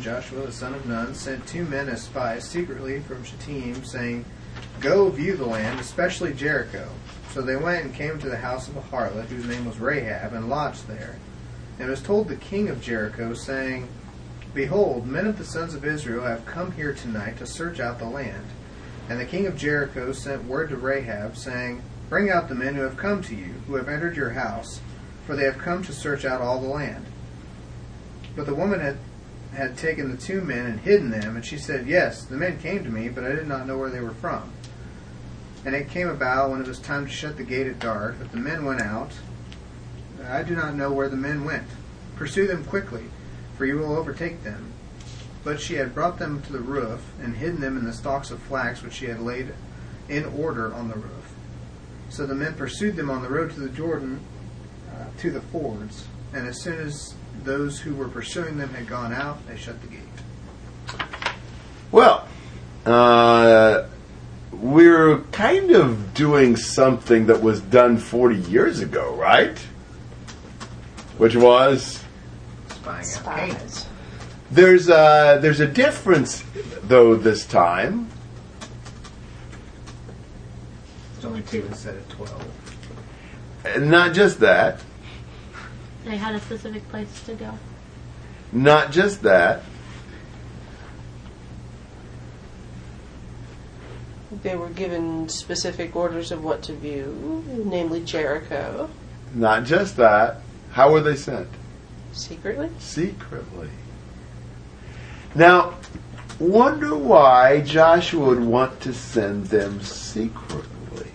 Joshua the son of Nun sent two men as spies secretly from Shittim, saying, Go view the land, especially Jericho. So they went and came to the house of a harlot, whose name was Rahab, and lodged there. And was told the king of Jericho, saying, Behold, men of the sons of Israel have come here tonight to search out the land. And the king of Jericho sent word to Rahab, saying, Bring out the men who have come to you, who have entered your house, for they have come to search out all the land. But the woman had, had taken the two men and hidden them, and she said, Yes, the men came to me, but I did not know where they were from. And it came about when it was time to shut the gate at dark that the men went out. I do not know where the men went. Pursue them quickly, for you will overtake them. But she had brought them to the roof and hidden them in the stalks of flax which she had laid in order on the roof. So the men pursued them on the road to the Jordan, uh, to the fords, and as soon as those who were pursuing them had gone out, they shut the gate. Well, uh, we're kind of doing something that was done 40 years ago, right? Which was Spying out Canaan. There's a, there's a difference though this time. There's only two instead of twelve. And not just that, They had a specific place to go. not just that. They were given specific orders of what to view, namely Jericho, Not just that. How were they sent? secretly. Secretly. Now, wonder why Joshua would want to send them secretly.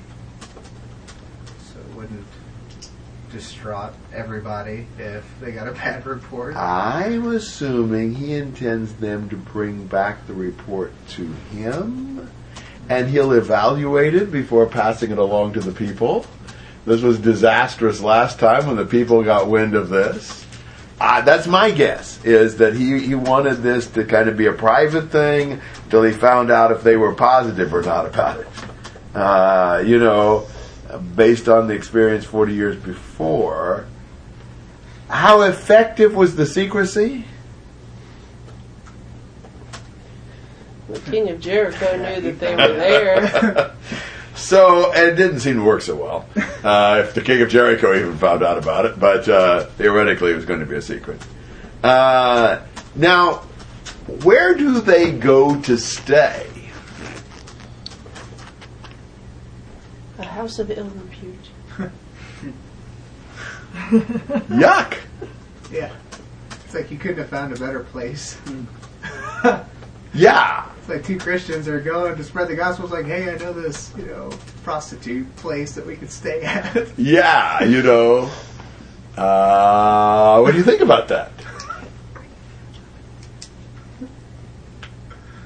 So it wouldn't distraught everybody if they got a bad report. I'm assuming he intends them to bring back the report to him, and he'll evaluate it before passing it along to the people. This was disastrous last time when the people got wind of this. Uh, that's my guess, is that he, he wanted this to kind of be a private thing till he found out if they were positive or not about it. Uh, you know, based on the experience 40 years before. How effective was the secrecy? The king of Jericho knew that they were there. So, and it didn't seem to work so well. Uh, if the king of Jericho even found out about it, but uh, theoretically it was going to be a secret. Uh, now, where do they go to stay? A house of ill repute. Yuck! Yeah. It's like you couldn't have found a better place. Yeah. It's like two Christians are going to spread the gospel. It's like, hey, I know this, you know, prostitute place that we could stay at. Yeah, you know. Uh, what do you think about that?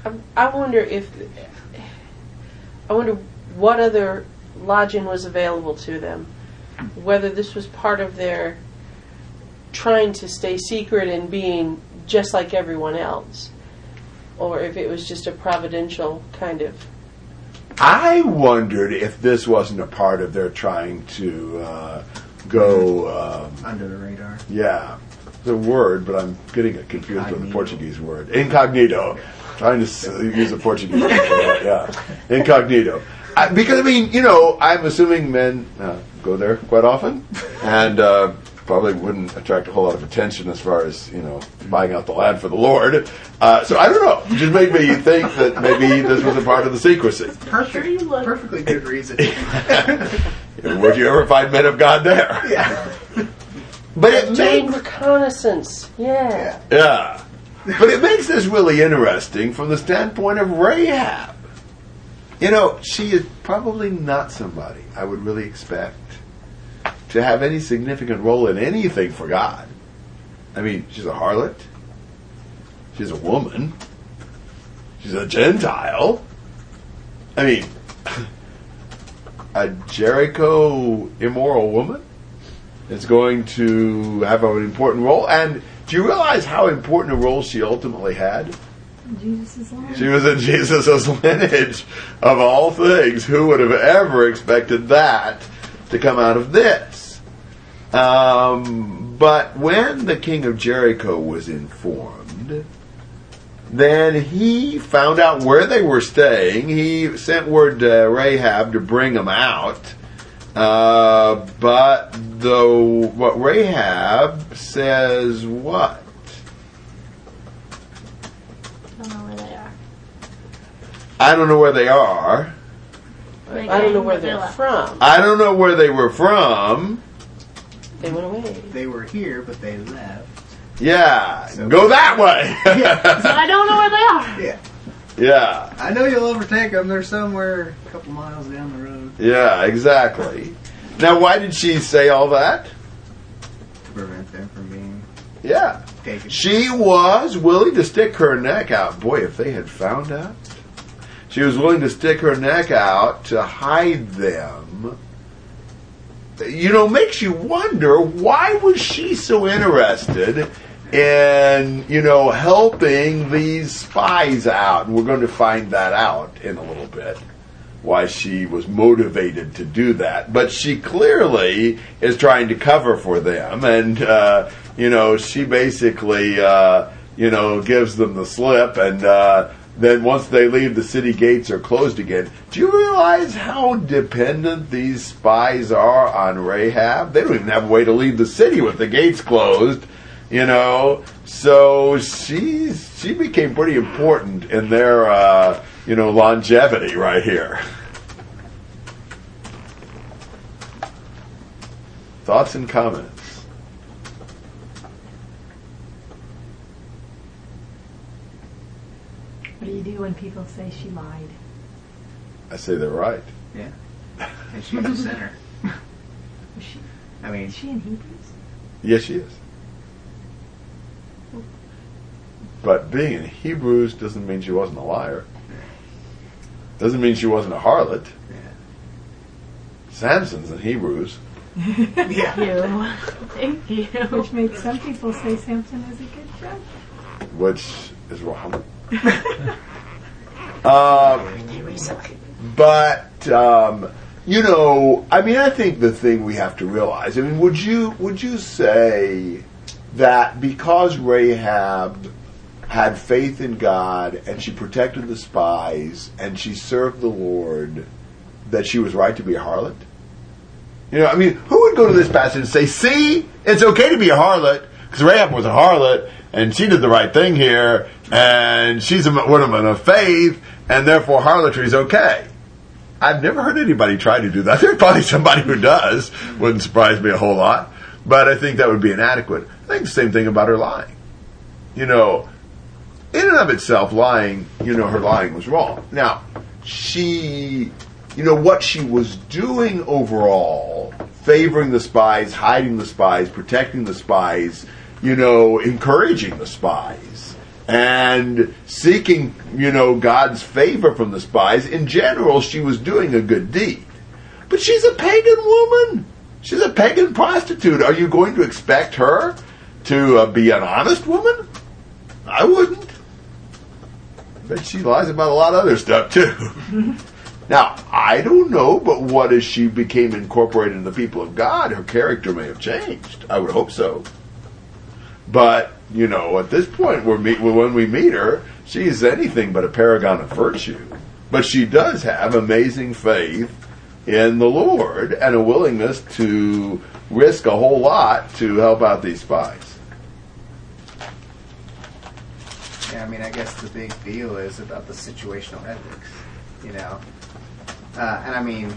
I, I wonder if. I wonder what other lodging was available to them. Whether this was part of their trying to stay secret and being just like everyone else. Or if it was just a providential kind of. I wondered if this wasn't a part of their trying to uh, go. Um, Under the radar. Yeah, the word, but I'm getting it confused with the Portuguese word. Incognito. Trying to s- use a Portuguese word. Yeah, incognito. I, because I mean, you know, I'm assuming men uh, go there quite often, and uh, probably wouldn't attract a whole lot of attention as far as you know buying out the land for the Lord. Uh, so I don't know. It just made me think that maybe this was a part of the secrecy. Perfect. Perfectly good reason. Would you ever find men of God there? yeah. But it Doing makes reconnaissance. Yeah. Yeah. But it makes this really interesting from the standpoint of Rahab. You know, she is probably not somebody I would really expect to have any significant role in anything for God. I mean, she's a harlot. She's a woman. She's a Gentile. I mean, a Jericho immoral woman is going to have an important role. And do you realize how important a role she ultimately had? She was in Jesus' lineage of all things. Who would have ever expected that to come out of this? Um, but when the king of Jericho was informed, then he found out where they were staying. He sent word to Rahab to bring them out. Uh, but the what Rahab says what? I don't know where they are. I don't know where they are. They I don't know where but they they're from. I don't know where they were from. They went away. They were here, but they left. Yeah, So- go that way. So I don't know where they are. Yeah. yeah, I know you'll overtake them. They're somewhere a couple miles down the road yeah, exactly. Now, why did she say all that? to prevent them from being Yeah. taken. She was willing to stick her neck out. Boy, if they had found out. She was willing to stick her neck out to hide them. You know, makes you wonder why was she so interested in, you know, helping these spies out? And we're going to find that out in a little bit. Why she was motivated to do that. But she clearly is trying to cover for them. And, uh, you know, she basically, uh, you know, gives them the slip. And uh, then once they leave, the city gates are closed again. Do you realize how dependent these spies are on Rahab? They don't even have a way to leave the city with the gates closed. You know, so she's she became pretty important in their uh, you know longevity right here. Thoughts and comments. What do you do when people say she lied? I say they're right. Yeah. And she's a sinner. Was she, I mean, is she in Hebrews? Yes, she is. But being in Hebrews doesn't mean she wasn't a liar. Doesn't mean she wasn't a harlot. yeah. Samson's in Hebrews. yeah. Thank you. Thank Which you. makes some people say Samson is a good judge. which is wrong. Um, but um, you know, I mean, I think the thing we have to realize. I mean, would you would you say that because Rahab had faith in God and she protected the spies and she served the Lord, that she was right to be a harlot? You know, I mean, who would go to this passage and say, "See, it's okay to be a harlot because Rahab was a harlot and she did the right thing here, and she's a woman of faith, and therefore harlotry is okay." I've never heard anybody try to do that. There's probably somebody who does. Wouldn't surprise me a whole lot, but I think that would be inadequate. I think the same thing about her lying. You know, in and of itself, lying, you know, her lying was wrong. Now, she, you know, what she was doing overall, favoring the spies, hiding the spies, protecting the spies, you know, encouraging the spies, and seeking, you know, God's favor from the spies, in general, she was doing a good deed. But she's a pagan woman. She's a pagan prostitute. Are you going to expect her to uh, be an honest woman? I wouldn't. But she lies about a lot of other stuff too. now, I don't know, but what as she became incorporated in the people of God, her character may have changed. I would hope so. But, you know, at this point, we're meet, when we meet her, she's anything but a paragon of virtue. But she does have amazing faith in the Lord and a willingness to risk a whole lot to help out these spies. Yeah, I mean, I guess the big deal is about the situational ethics, you know. Uh, and I mean,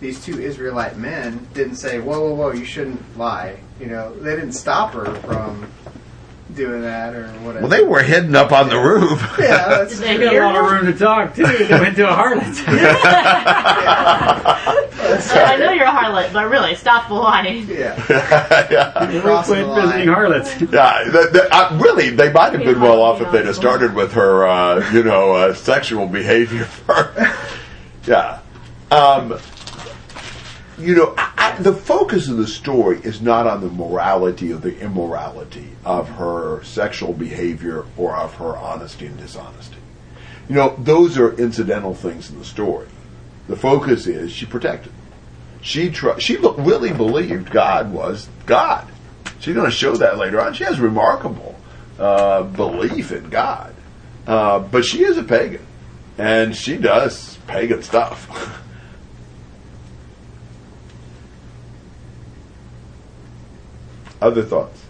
these two Israelite men didn't say, "Whoa, whoa, whoa, you shouldn't lie." You know, they didn't stop her from doing that or whatever. Well, they were hidden up on the roof. yeah, that's Did they true. got a lot of room to talk too. They went to a harlot. I know you're a harlot, but really, stop lying. Yeah, yeah. Real Crossing quick the line. visiting harlots. Yeah, the, the, uh, really, they might have been well off if they'd have started with her, uh, you know, uh, sexual behavior first. yeah. Um, you know, The focus of the story is not on the morality or the immorality of her sexual behavior or of her honesty and dishonesty. You know, those are incidental things in the story. The focus is she protected. She tr- she really believed God was God. She's going to show that later on. She has remarkable uh, belief in God, Uh, but she is a pagan, and she does pagan stuff. Other thoughts?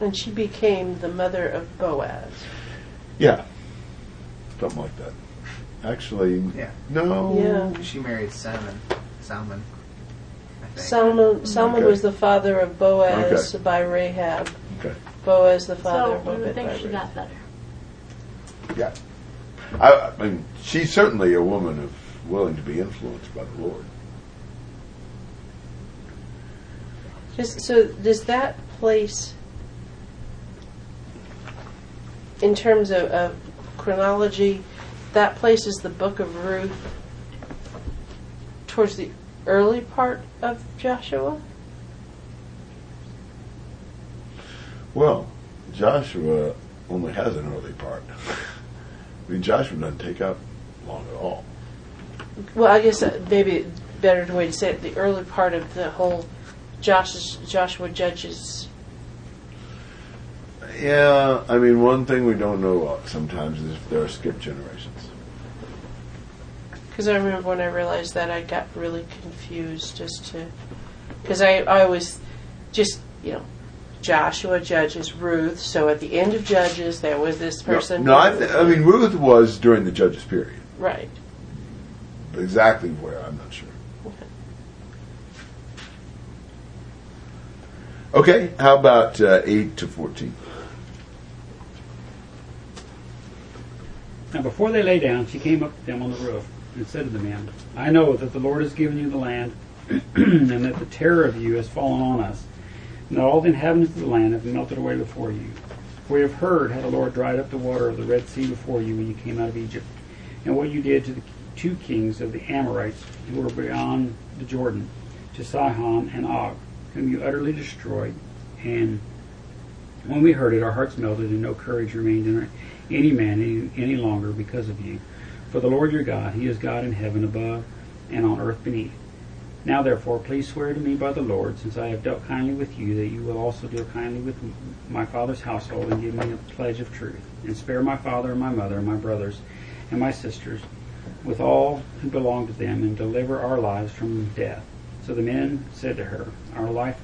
And she became the mother of Boaz. Yeah, something like that. Actually, Yeah. no. Yeah. She married Salmon. Salmon. I think. Salmon, Salmon Okay. was the father of Boaz Okay. by Rahab. Okay. Boaz the father So of we would Obed think by she Rahab. got better. Yeah. I, I mean, she's certainly a woman of willing to be influenced by the Lord. So does that place, in terms of, of chronology, that places the book of Ruth towards the early part of Joshua? Well, Joshua only has an early part. I mean, Joshua doesn't take up long at all. Well, I guess maybe a better way to say it, the early part of the whole Joshua, Joshua Judges. Yeah, I mean, one thing we don't know sometimes is if there are skip generations. Because I remember when I realized that, I got really confused as to. Because I, I was just, you know, Joshua, Judges, Ruth. So at the end of Judges, there was this person. No, I, th- I mean, Ruth was during the Judges period. Right. Exactly where, I'm not sure. Okay, how about uh, 8 to 14? Now before they lay down, she came up to them on the roof and said to the men, I know that the Lord has given you the land, and that the terror of you has fallen on us, and that all the inhabitants of the land have melted away before you. For we have heard how the Lord dried up the water of the Red Sea before you when you came out of Egypt, and what you did to the two kings of the Amorites who were beyond the Jordan, to Sihon and Og, whom you utterly destroyed. And when we heard it, our hearts melted, and no courage remained in any man any, any longer because of you. For the Lord your God, He is God in heaven above and on earth beneath. Now therefore, please swear to me by the Lord, since I have dealt kindly with you, that you will also deal kindly with my father's household, and give me a pledge of truth, and spare my father and my mother and my brothers and my sisters, with all who belong to them, and deliver our lives from death. So the men said to her, Our life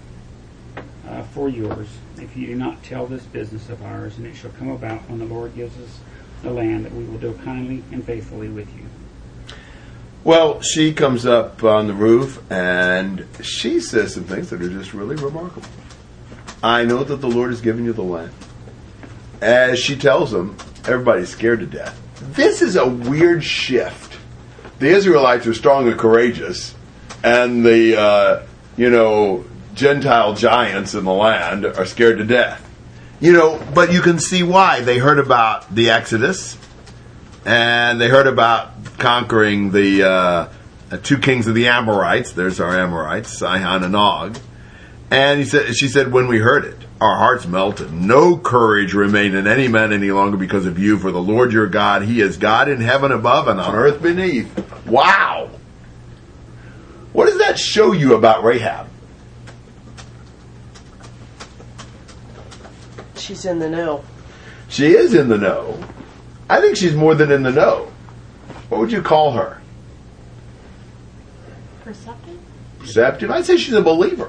uh, for yours, if you do not tell this business of ours, and it shall come about when the Lord gives us the land that we will deal kindly and faithfully with you. Well, she comes up on the roof and she says some things that are just really remarkable. I know that the Lord has given you the land. As she tells them, everybody's scared to death. This is a weird shift. The Israelites are strong and courageous, and the, uh, you know, Gentile giants in the land are scared to death. You know, but you can see why. They heard about the Exodus, and they heard about conquering the uh, uh, two kings of the Amorites. There's our Amorites, Sihon and Og. And he said, she said, when we heard it, our hearts melted. No courage remained in any man any longer because of you. For the Lord your God, He is God in heaven above and on earth beneath. Wow. What does that show you about Rahab? She's in the know. She is in the know. I think she's more than in the know. What would you call her? Perceptive? Perceptive? I'd say she's a believer.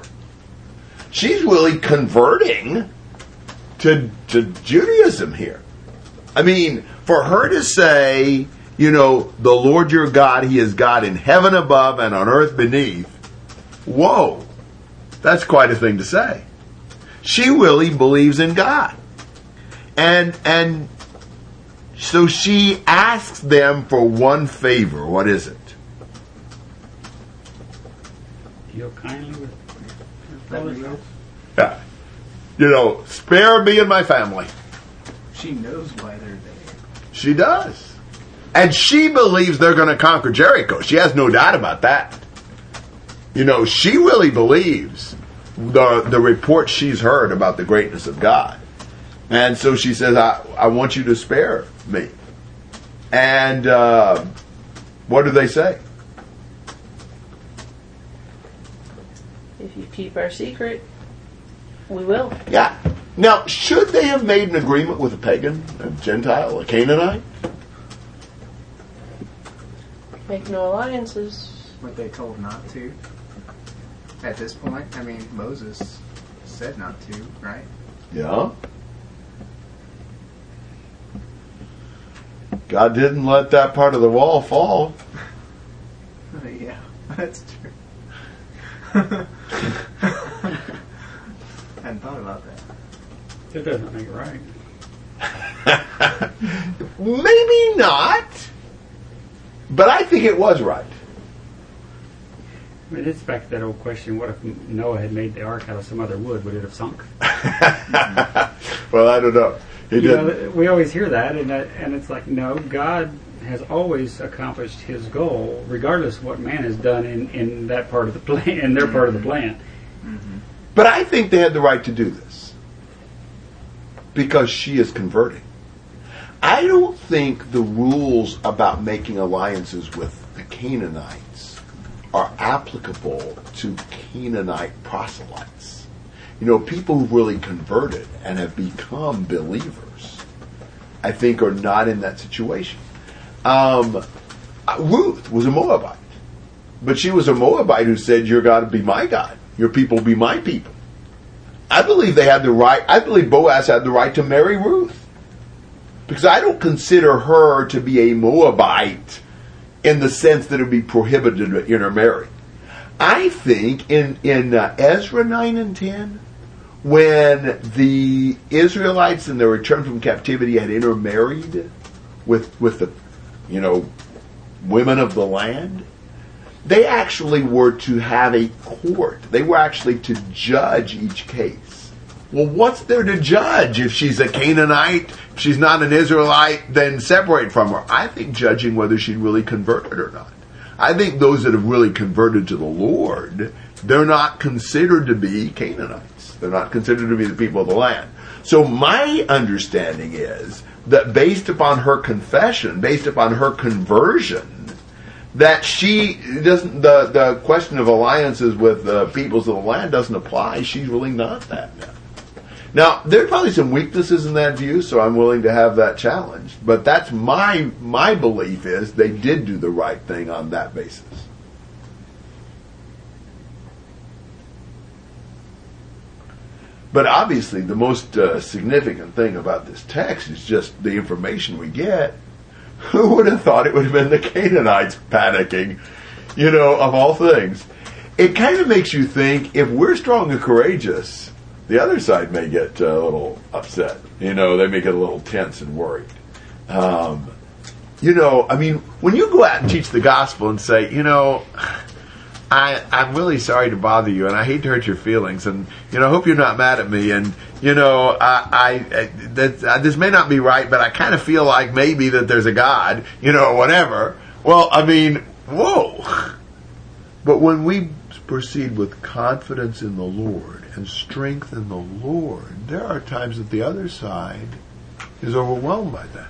She's really converting to, to Judaism here. I mean, for her to say, you know, the Lord your God, He is God in heaven above and on earth beneath, whoa, that's quite a thing to say. She really believes in God. And, and so she asks them for one favor. What is it? Deal kindly with There we go. Yeah. You know, spare me and my family. She knows why they're there. She does. And she believes they're going to conquer Jericho. She has no doubt about that. You know, she really believes the the report she's heard about the greatness of God. And so she says, I, I want you to spare me. And uh, what do they say? If you keep our secret, we will. Yeah. Now, should they have made an agreement with a pagan, a Gentile, a Canaanite? Make no alliances. Were they told not to? At this point, I mean, Moses said not to, right? Yeah. God didn't let that part of the wall fall. yeah, that's true. I Hadn't thought about that. That doesn't make it right. Maybe not. But I think it was right. I mean, it's back to that old question: What if Noah had made the ark out of some other wood? Would it have sunk? well, I don't know. He You didn't. know, we always hear that, and that, and it's like, no, God has always accomplished His goal, regardless of what man has done in, in that part of the plan, in their part of the plan. But I think they had the right to do this because she is converting. I don't think the rules about making alliances with the Canaanites are applicable to Canaanite proselytes. You know, people who've really converted and have become believers, I think, are not in that situation. Um, Ruth was a Moabite, but she was a Moabite who said, Your God be my God, your people be my people. I believe they had the right, I believe Boaz had the right to marry Ruth. Because I don't consider her to be a Moabite in the sense that it would be prohibited to intermarry. I think in, in uh, Ezra 9 and 10, when the Israelites in their return from captivity had intermarried with, with the, you know, women of the land, they actually were to have a court. They were actually to judge each case. Well, what's there to judge if she's a Canaanite? If she's not an Israelite, then separate from her. I think judging whether she really converted or not. I think those that have really converted to the Lord, they're not considered to be Canaanites. They're not considered to be the people of the land. So my understanding is that based upon her confession, based upon her conversion, that she doesn't the the question of alliances with the peoples of the land doesn't apply. She's really not that now. Now there are probably some weaknesses in that view, so I'm willing to have that challenge. But that's my my belief is they did do the right thing on that basis. But obviously, the most uh, significant thing about this text is just the information we get. Who would have thought it would have been the Canaanites panicking? You know, of all things. It kind of makes you think if we're strong and courageous, the other side may get uh, a little upset. You know, they may get a little tense and worried. Um, you know, I mean, when you go out and teach the gospel and say, you know, I, I'm really sorry to bother you, and I hate to hurt your feelings, and you know, I hope you're not mad at me, and you know, I, I, I that uh, this may not be right, but I kind of feel like maybe that there's a God, you know, whatever. Well, I mean, whoa. But when we proceed with confidence in the Lord and strength in the Lord, there are times that the other side is overwhelmed by that.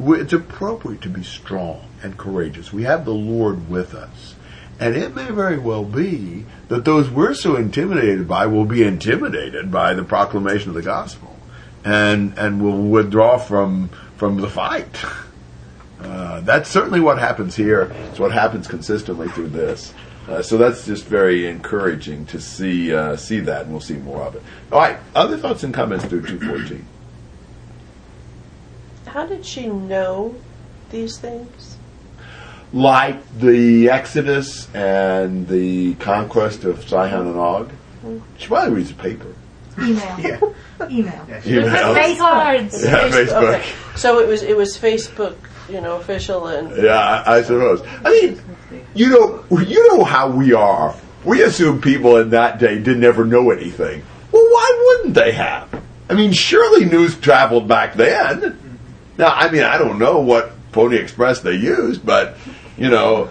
It's appropriate to be strong and courageous. We have the Lord with us. And it may very well be that those we're so intimidated by will be intimidated by the proclamation of the gospel and, and will withdraw from, from the fight. Uh, that's certainly what happens here. It's what happens consistently through this. Uh, so that's just very encouraging to see uh, see that, and we'll see more of it. All right, other thoughts and comments through two fourteen. How did she know these things? Like the Exodus and the conquest of Sihon and Og, she probably reads the paper. Email. Yeah. Email. yeah. Email. Face cards. Yeah, Facebook. Okay. So it was it was Facebook, you know, official and Yeah, I, I suppose. I mean, you know, you know how we are. We assume people in that day didn't ever know anything. Well, why wouldn't they have? I mean, surely news traveled back then. Now, I mean, I don't know what Pony Express they used, but you know,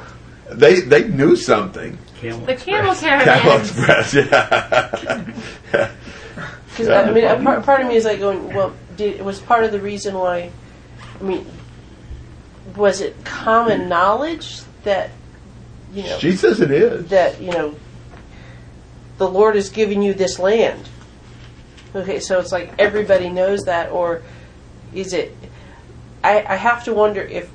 they they knew something. Camel The camel Express. Camel caravan. Express, yeah. Because I mean, a part, part of me is like going, well, did, was part of the reason why? I mean, was it common knowledge that you know she says it is. that you know the Lord is giving you this land? Okay, so it's like everybody knows that, or is it? I, I have to wonder if,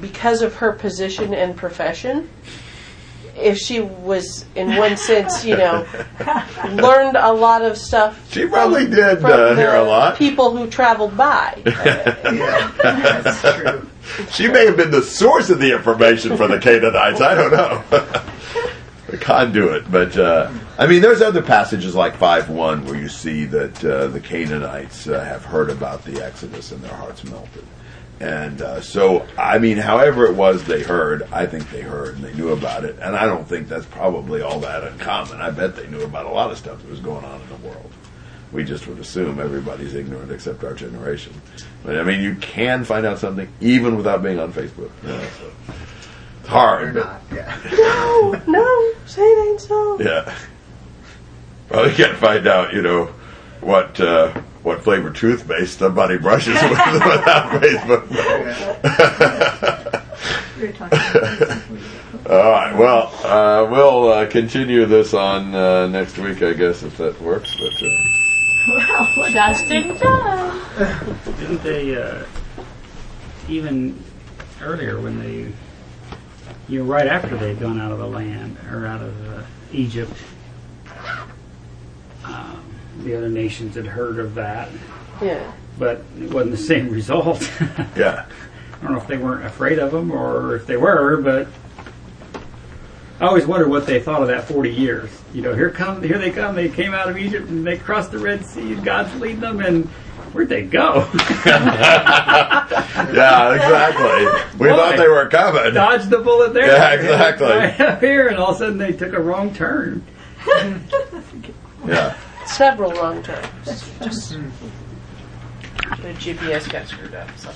because of her position and profession, if she was, in one sense, you know, learned a lot of stuff. She probably did from uh, hear a the lot. People who traveled by. Yeah, that's true. She may have been the source of the information for the Canaanites. I don't know. the conduit, but uh, I mean, there's other passages like five one where you see that uh, the Canaanites uh, have heard about the Exodus and their hearts melted. And uh, so, I mean, however it was they heard, I think they heard and they knew about it. And I don't think that's probably all that uncommon. I bet they knew about a lot of stuff that was going on in the world. We just would assume everybody's ignorant except our generation. But I mean, you can find out something even without being on Facebook. You know, so it's hard, but not. Yeah. no, no, say it ain't so. yeah. Well, you can't find out, you know, what uh, what flavor toothpaste somebody brushes with without Facebook. We were talking about this before you go. All right. Well, uh, we'll uh, continue this on uh, next week, I guess, if that works. But uh, Well, what Just in time. Didn't they, uh, even earlier when they, you know, right after they'd gone out of the land, or out of uh, Egypt, the other nations had heard of that, Yeah. but it wasn't the same result. yeah, I don't know if they weren't afraid of them or if they were, but I always wonder what they thought of that 40 years. You know, here come, here they come. They came out of Egypt and they crossed the Red Sea. and God's leading them, and where'd they go? yeah, exactly. We Boy. thought they were coming. Dodged the bullet there. Yeah, exactly. Right up here, and all of a sudden they took a wrong turn. Yeah. Several wrong turns. Just hmm. the GPS got screwed up. So.